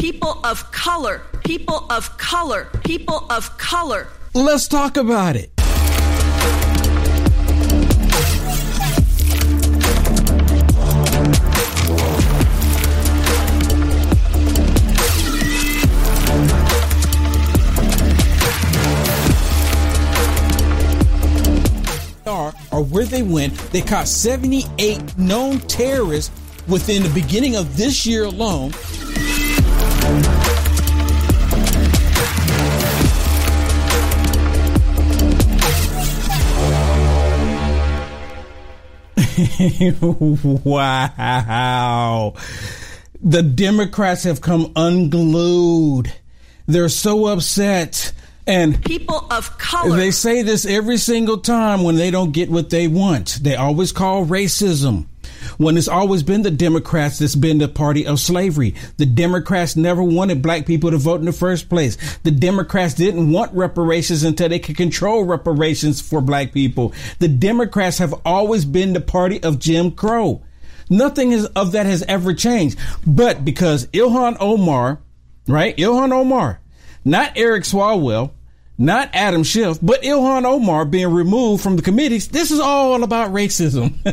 people of color, people of color, people of color. Let's talk about it. or where they went, they caught 78 known terrorists within the beginning of this year alone. wow. The Democrats have come unglued. They're so upset. And people of color. They say this every single time when they don't get what they want. They always call racism. When it's always been the Democrats that's been the party of slavery. The Democrats never wanted black people to vote in the first place. The Democrats didn't want reparations until they could control reparations for black people. The Democrats have always been the party of Jim Crow. Nothing is, of that has ever changed. But because Ilhan Omar, right? Ilhan Omar, not Eric Swalwell, not Adam Schiff, but Ilhan Omar being removed from the committees. This is all about racism.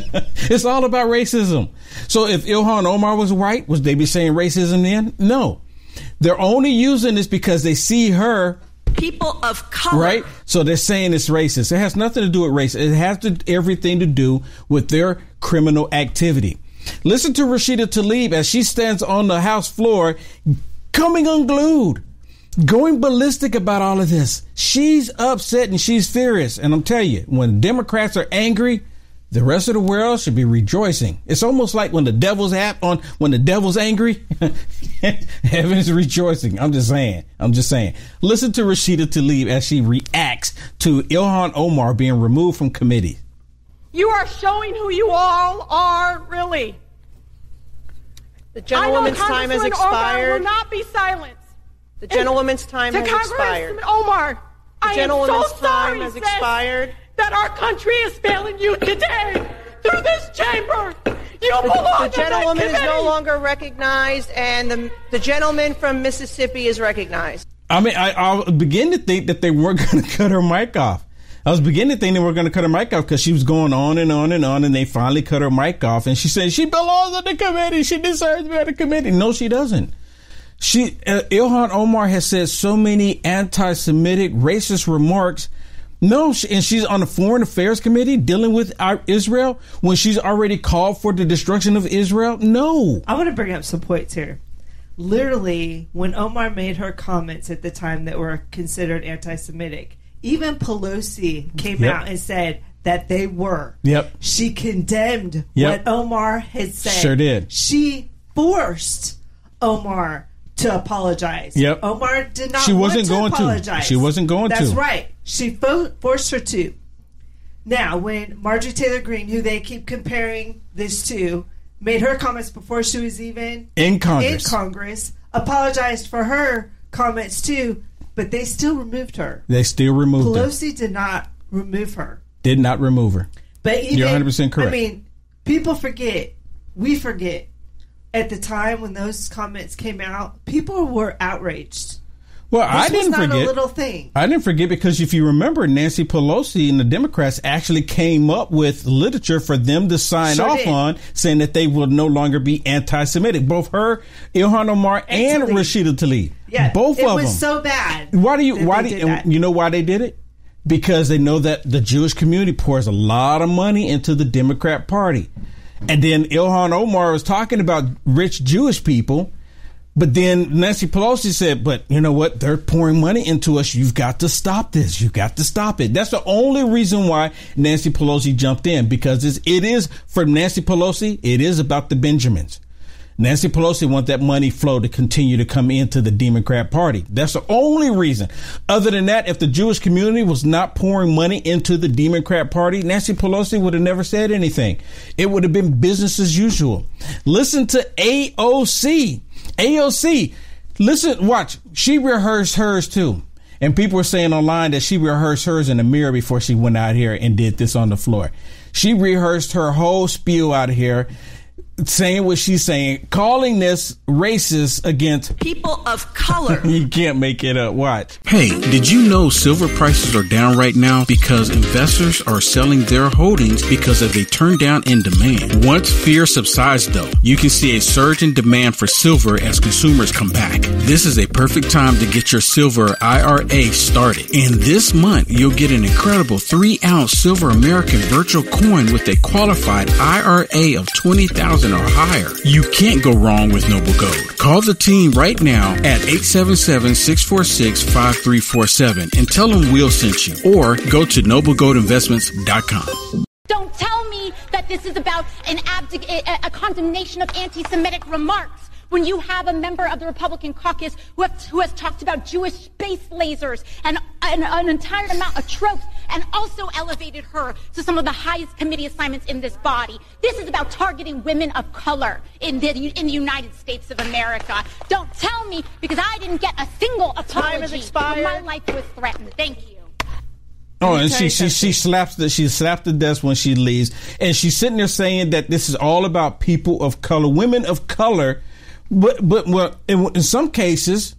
it's all about racism. So if Ilhan Omar was white, would they be saying racism then? No. They're only using this because they see her people of color. Right? So they're saying it's racist. It has nothing to do with race. It has to everything to do with their criminal activity. Listen to Rashida Tlaib as she stands on the House floor, coming unglued going ballistic about all of this. She's upset and she's furious. And I'm telling you, when Democrats are angry, the rest of the world should be rejoicing. It's almost like when the devil's at on when the devil's angry, heaven's rejoicing. I'm just saying. I'm just saying. Listen to Rashida Tlaib as she reacts to Ilhan Omar being removed from committee. You are showing who you all are, really. The gentlewoman's time has expired. Omar will not be silent. The gentlewoman's time to has Congressman expired. Omar, the I gentlewoman's am so sorry, time has sis, expired. that our country is failing you today through this chamber. You the, belong the gentlewoman is no longer recognized, and the, the gentleman from Mississippi is recognized. I mean, I, I begin to think that they weren't going to cut her mic off. I was beginning to think they were going to cut her mic off because she was going on and on and on, and they finally cut her mic off. And she said she belongs on the committee. She deserves to be on the committee. No, she doesn't. She uh, Ilhan Omar has said so many anti-Semitic, racist remarks. No, she, and she's on the Foreign Affairs Committee dealing with our, Israel when she's already called for the destruction of Israel. No, I want to bring up some points here. Literally, when Omar made her comments at the time that were considered anti-Semitic, even Pelosi came yep. out and said that they were. Yep. She condemned yep. what Omar had said. Sure did. She forced Omar to apologize. Yep. Omar did not. She wasn't going to apologize. to. She wasn't going That's to. That's right. She fo- forced her to. Now, when Marjorie Taylor Greene, who they keep comparing this to, made her comments before she was even in Congress, in Congress, apologized for her comments too, but they still removed her. They still removed Pelosi her. did not remove her. Did not remove her. But even, you're 100 percent correct. I mean, people forget. We forget at the time when those comments came out, people were outraged. Well, this I didn't forget. a little thing. I didn't forget because if you remember, Nancy Pelosi and the Democrats actually came up with literature for them to sign sure off did. on, saying that they will no longer be anti-Semitic. Both her, Ilhan Omar, and, and Rashida Tlaib. Yeah, both of them. It was so bad. Why do you? Why do you? You know why they did it? Because they know that the Jewish community pours a lot of money into the Democrat Party. And then Ilhan Omar was talking about rich Jewish people. But then Nancy Pelosi said, but you know what? They're pouring money into us. You've got to stop this. You've got to stop it. That's the only reason why Nancy Pelosi jumped in because it's, for Nancy Pelosi. It is about the Benjamins. Nancy Pelosi want that money flow to continue to come into the Democrat Party. That's the only reason. Other than that, if the Jewish community was not pouring money into the Democrat Party, Nancy Pelosi would have never said anything. It would have been business as usual. Listen to AOC. AOC, listen, watch. She rehearsed hers too. And people were saying online that she rehearsed hers in the mirror before she went out here and did this on the floor. She rehearsed her whole spiel out here saying what she's saying, calling this racist against people of color. you can't make it up. Watch. Hey, did you know silver prices are down right now because investors are selling their holdings because of a turn down in demand? Once fear subsides though, you can see a surge in demand for silver as consumers come back. This is a perfect time to get your silver IRA started. And this month, you'll get an incredible 3 ounce silver American virtual coin with a qualified IRA of 20,000 or higher. You can't go wrong with Noble Gold. Call the team right now at 877-646-5347 and tell them we'll send you or go to noblegoldinvestments.com. Don't tell me that this is about an abdic- a, a condemnation of anti-Semitic remarks when you have a member of the Republican caucus who, have, who has talked about Jewish space lasers and, and an entire amount of tropes and also elevated her to some of the highest committee assignments in this body. This is about targeting women of color in the, in the United States of America. Don't tell me because I didn't get a single Time apology expired. when my life was threatened. Thank you. Oh, and she she she slaps the she slaps the desk when she leaves, and she's sitting there saying that this is all about people of color, women of color. But but well, in, in some cases,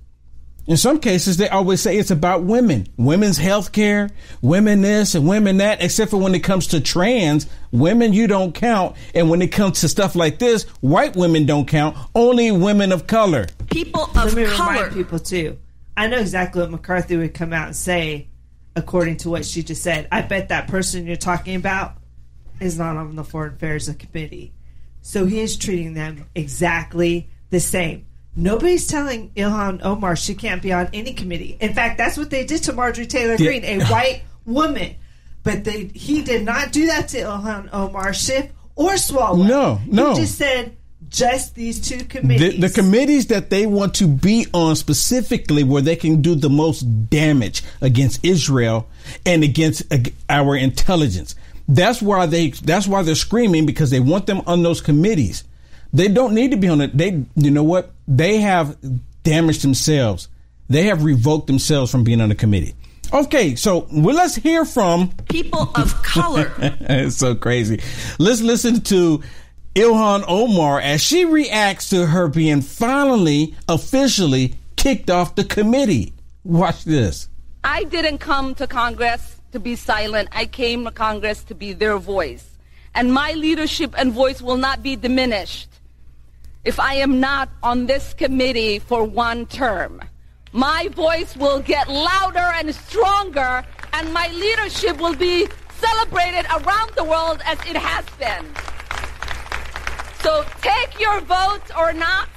in some cases, they always say it's about women, women's health care, women this and women that. Except for when it comes to trans women, you don't count, and when it comes to stuff like this, white women don't count. Only women of color. People Let of me color. remind people too. I know exactly what McCarthy would come out and say, according to what she just said. I bet that person you're talking about is not on the Foreign Affairs Committee, so he is treating them exactly the same. Nobody's telling Ilhan Omar she can't be on any committee. In fact, that's what they did to Marjorie Taylor. Greene, a white woman. But they, he did not do that to Ilhan Omar, Schiff, or Swalwell. No, no. He just said just these two committees. the committees that they want to be on specifically where they can do the most damage against Israel and against ag- our intelligence. That's why they that's why they're screaming because they want them on those committees. They don't need to be on it. They you know what? They have damaged themselves. They have revoked themselves from being on the committee. Okay, so well, let's hear from People of color. it's so crazy. Let's listen to Ilhan Omar as she reacts to her being finally, officially kicked off the committee. Watch this. I didn't come to Congress to be silent. I came to Congress to be their voice. And my leadership and voice will not be diminished if I am not on this committee for one term. My voice will get louder and stronger, and my leadership will be celebrated around the world as it has been. So take your vote or not.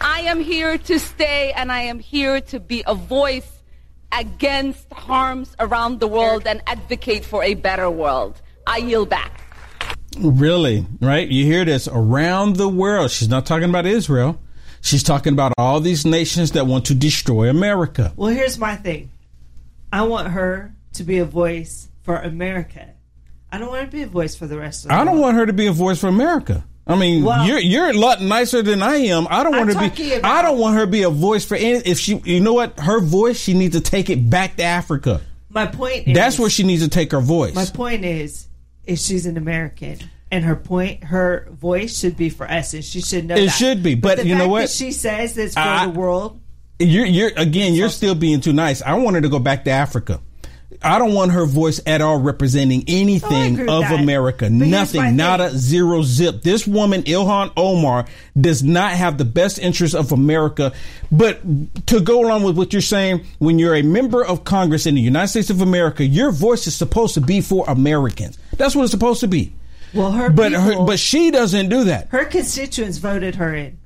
I am here to stay and I am here to be a voice against harms around the world and advocate for a better world. I yield back. Really, right? You hear this around the world. She's not talking about Israel. She's talking about all these nations that want to destroy America. Well, here's my thing. I want her to be a voice for America. I don't want her to be a voice for the rest of the I don't world. want her to be a voice for America. I mean, Well- you're you're a lot nicer than I am. I don't want her to be. I don't want her to be a voice for any. If she, you know what, her voice, she needs to take it back to Africa. My point is That's where she needs to take her voice. My point is is she's an American. And her point, her voice should be for us, and she should know It that. should be, but the you know what? she says it's for I- the world. You're, you're again. You're still being too nice. I want her to go back to Africa. I don't want her voice at all representing Oh, anything with of that. America. But Nothing. thing. A zero zip. This woman, Ilhan Omar, does not have the best interest of America. But to go along with what you're saying, when you're a member of Congress in the United States of America, your voice is supposed to be for Americans. That's what it's supposed to be. Well, her But her, but she doesn't do that. Her constituents voted her in,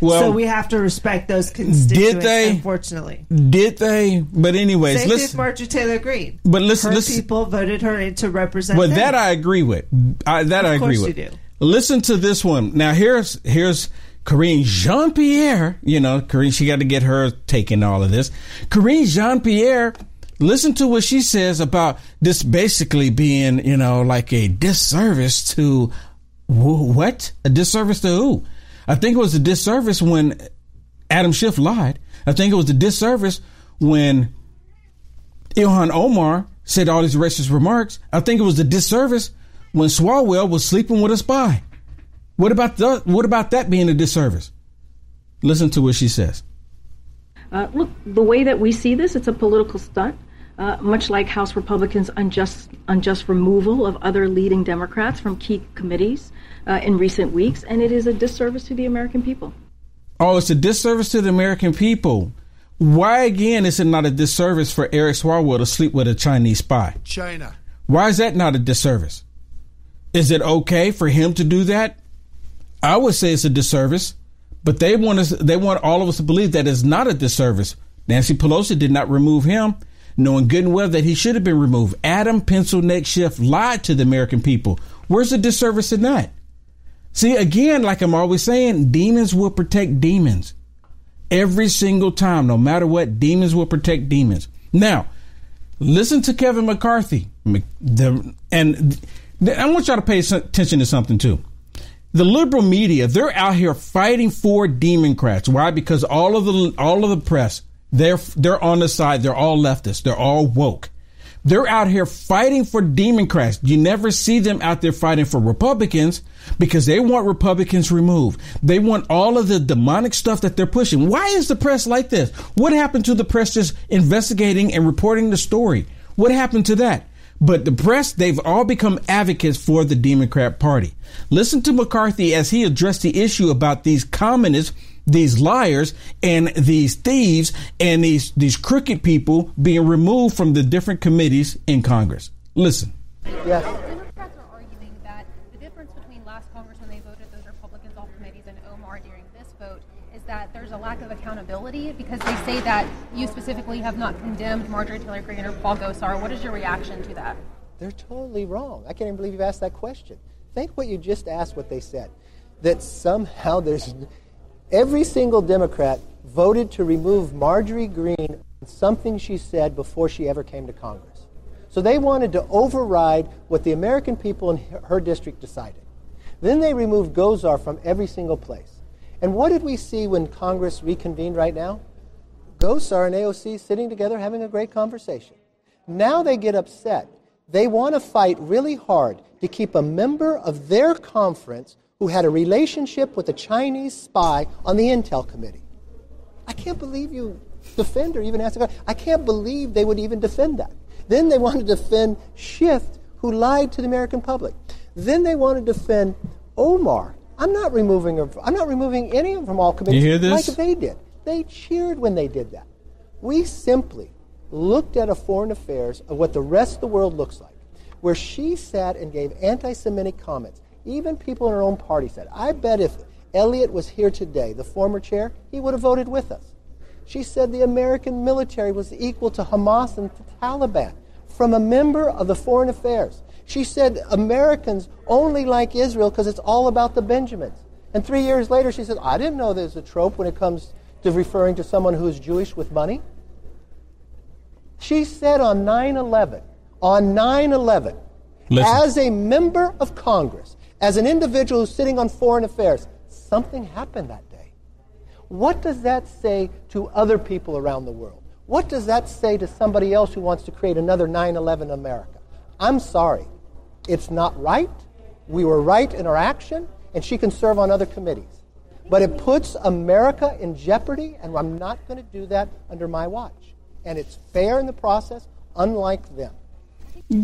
Well, so we have to respect those constituents. Did they? Unfortunately, did they? But anyways, same listen. Marjorie Taylor Greene. But listen, her listen. people voted her in to represent. Well, them. that I agree with. I, that Of I agree course with. you do. Listen to this one. Now here's here's Karine Jean-Pierre. You know, Karine. She got to get her taking all of this. Karine Jean-Pierre. Listen to what she says about this basically being, you know, like a disservice to wh- what? A disservice to who? I think it was a disservice when Adam Schiff lied. I think it was a disservice when Ilhan Omar said all these racist remarks. I think it was a disservice when Swalwell was sleeping with a spy. What about the, what about that being a disservice? Listen to what she says. Uh, look, the way that we see this, it's a political stunt. Uh, much like House Republicans' unjust, unjust removal of other leading Democrats from key committees uh, in recent weeks, and it is a disservice to the American people. Oh, it's a disservice to the American people. Why again is it not a disservice for Eric Swalwell to sleep with a Chinese spy? China. Why is that not a disservice? Is it okay for him to do that? I would say it's a disservice, but they want us they want all of us to believe that it's not a disservice. Nancy Pelosi did not remove him, knowing good and well that he should have been removed. Adam Pencil Neck Schiff lied to the American people. Where's the disservice in that? See, again, like I'm always saying, demons will protect demons. Every single time, no matter what, demons will protect demons. Now, listen to Kevin McCarthy. And I want y'all to pay attention to something too. The liberal media, they're out here fighting for Democrats. Why? Because all of the all of the press, they're they're on the side. They're all leftists. They're all woke. They're out here fighting for Democrats. You never see them out there fighting for Republicans because they want Republicans removed. They want all of the demonic stuff that they're pushing. Why is the press like this? What happened to the press just investigating and reporting the story? What happened to that? But the press, they've all become advocates for the Democrat Party. Listen to McCarthy as he addressed the issue about these communists, these liars, and these thieves, and these, these crooked people being removed from the different committees in Congress. Listen. Yes. Democrats are arguing that the difference between last Congress when they voted those Republicans off committees and Omar during this vote is that there's a lack of accountability because they say that you specifically have not condemned Marjorie Taylor Greene or Paul Gosar. What is your reaction to that? They're totally wrong. I can't even believe you've asked that question. Think what you just asked what they said. That somehow there's every single Democrat voted to remove Marjorie Greene on something she said before she ever came to Congress. So they wanted to override what the American people in her district decided. Then they removed Gosar from every single place. And what did we see when Congress reconvened right now? Gosar and AOC sitting together having a great conversation. Now they get upset. They want to fight really hard to keep a member of their conference who had a relationship with a Chinese spy on the Intel Committee. I can't believe you defend or even ask I can't believe they would even defend that. Then they want to defend Schiff, who lied to the American public. Then they want to defend Omar. I'm not removing her. I'm not removing any of them from all committees. You hear this? Like they did. They cheered when they did that. We simply looked at a foreign affairs of what the rest of the world looks like, where she sat and gave anti-Semitic comments. Even people in her own party said, "I bet if Eliot was here today, the former chair, he would have voted with us." She said the American military was equal to Hamas and the Taliban from a member of the Foreign Affairs. She said Americans only like Israel because it's all about the Benjamins. And three years later, she said, I didn't know there's a trope when it comes to referring to someone who is Jewish with money. She said on 9 11, on 9 11, as a member of Congress, as an individual who's sitting on foreign affairs, something happened that day. What does that say to other people around the world? What does that say to somebody else who wants to create another 9 11 America? I'm sorry. It's not right. We were right in our action, and she can serve on other committees. But it puts America in jeopardy, and I'm not going to do that under my watch. And it's fair in the process, unlike them.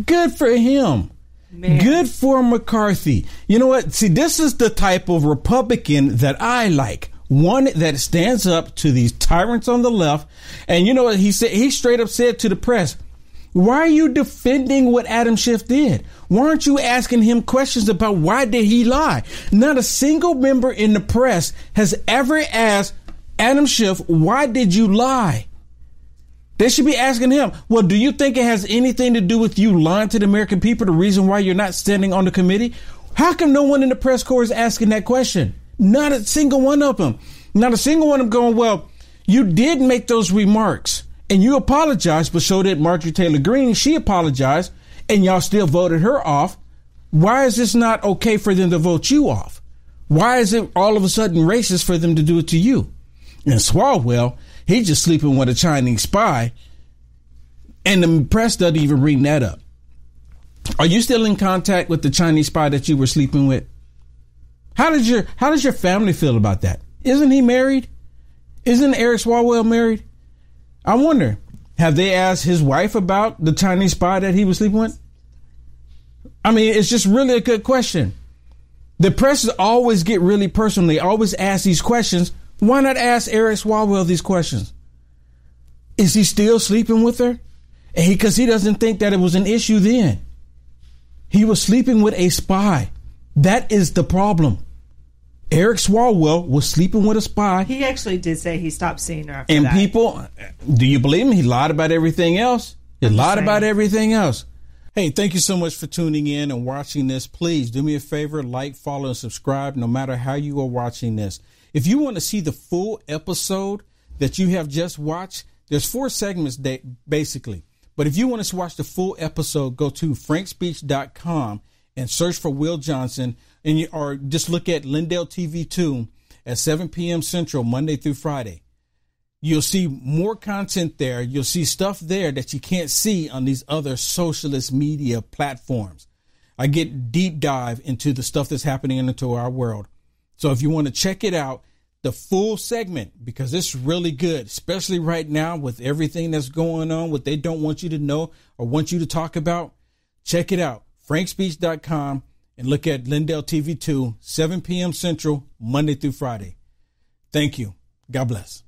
Good for him. Man. Good for McCarthy. You know what? See, this is the type of Republican that I like. One that stands up to these tyrants on the left. And you know what he said? He straight up said to the press, why are you defending what Adam Schiff did? Why aren't you asking him questions about why did he lie? Not a single member in the press has ever asked Adam Schiff, why did you lie? They should be asking him, well, do you think it has anything to do with you lying to the American people, the reason why you're not standing on the committee? How come no one in the press corps is asking that question? Not a single one of them. Not a single one of them going, well, you did make those remarks and you apologized, but so did Marjorie Taylor Greene. She apologized, and y'all still voted her off. Why is this not okay for them to vote you off? Why is it all of a sudden racist for them to do it to you? And Swalwell, he's just sleeping with a Chinese spy, and the press doesn't even bring that up. Are you still in contact with the Chinese spy that you were sleeping with? How does your how does your family feel about that? Isn't he married? Isn't Eric Swalwell married? I wonder, have they asked his wife about the Chinese spy that he was sleeping with? I mean, it's just really a good question. The press always get really personal. They always ask these questions. Why not ask Eric Swalwell these questions? Is he still sleeping with her? Because he, he doesn't think that it was an issue then. He was sleeping with a spy. That is the problem. Eric Swalwell was sleeping with a spy. He actually did say he stopped seeing her. and that. people, do you believe him? He lied about everything else. He I'm lied saying. about everything else. Hey, thank you so much for tuning in and watching this. Please do me a favor, like, follow, and subscribe no matter how you are watching this. If you want to see the full episode that you have just watched, there's four segments that basically. But if you want to watch the full episode, go to frankspeech.com and search for Will Johnson and you, or just look at Lindell TV 2 at 7 p.m. Central Monday through Friday. You'll see more content there. You'll see stuff there that you can't see on these other socialist media platforms. I get deep dive into the stuff that's happening into our world. So if you want to check it out, the full segment, because it's really good, especially right now with everything that's going on, what they don't want you to know or want you to talk about, check it out. frankspeech.com and look at Lindell TV 2, 7 p.m. Central, Monday through Friday. Thank you. God bless.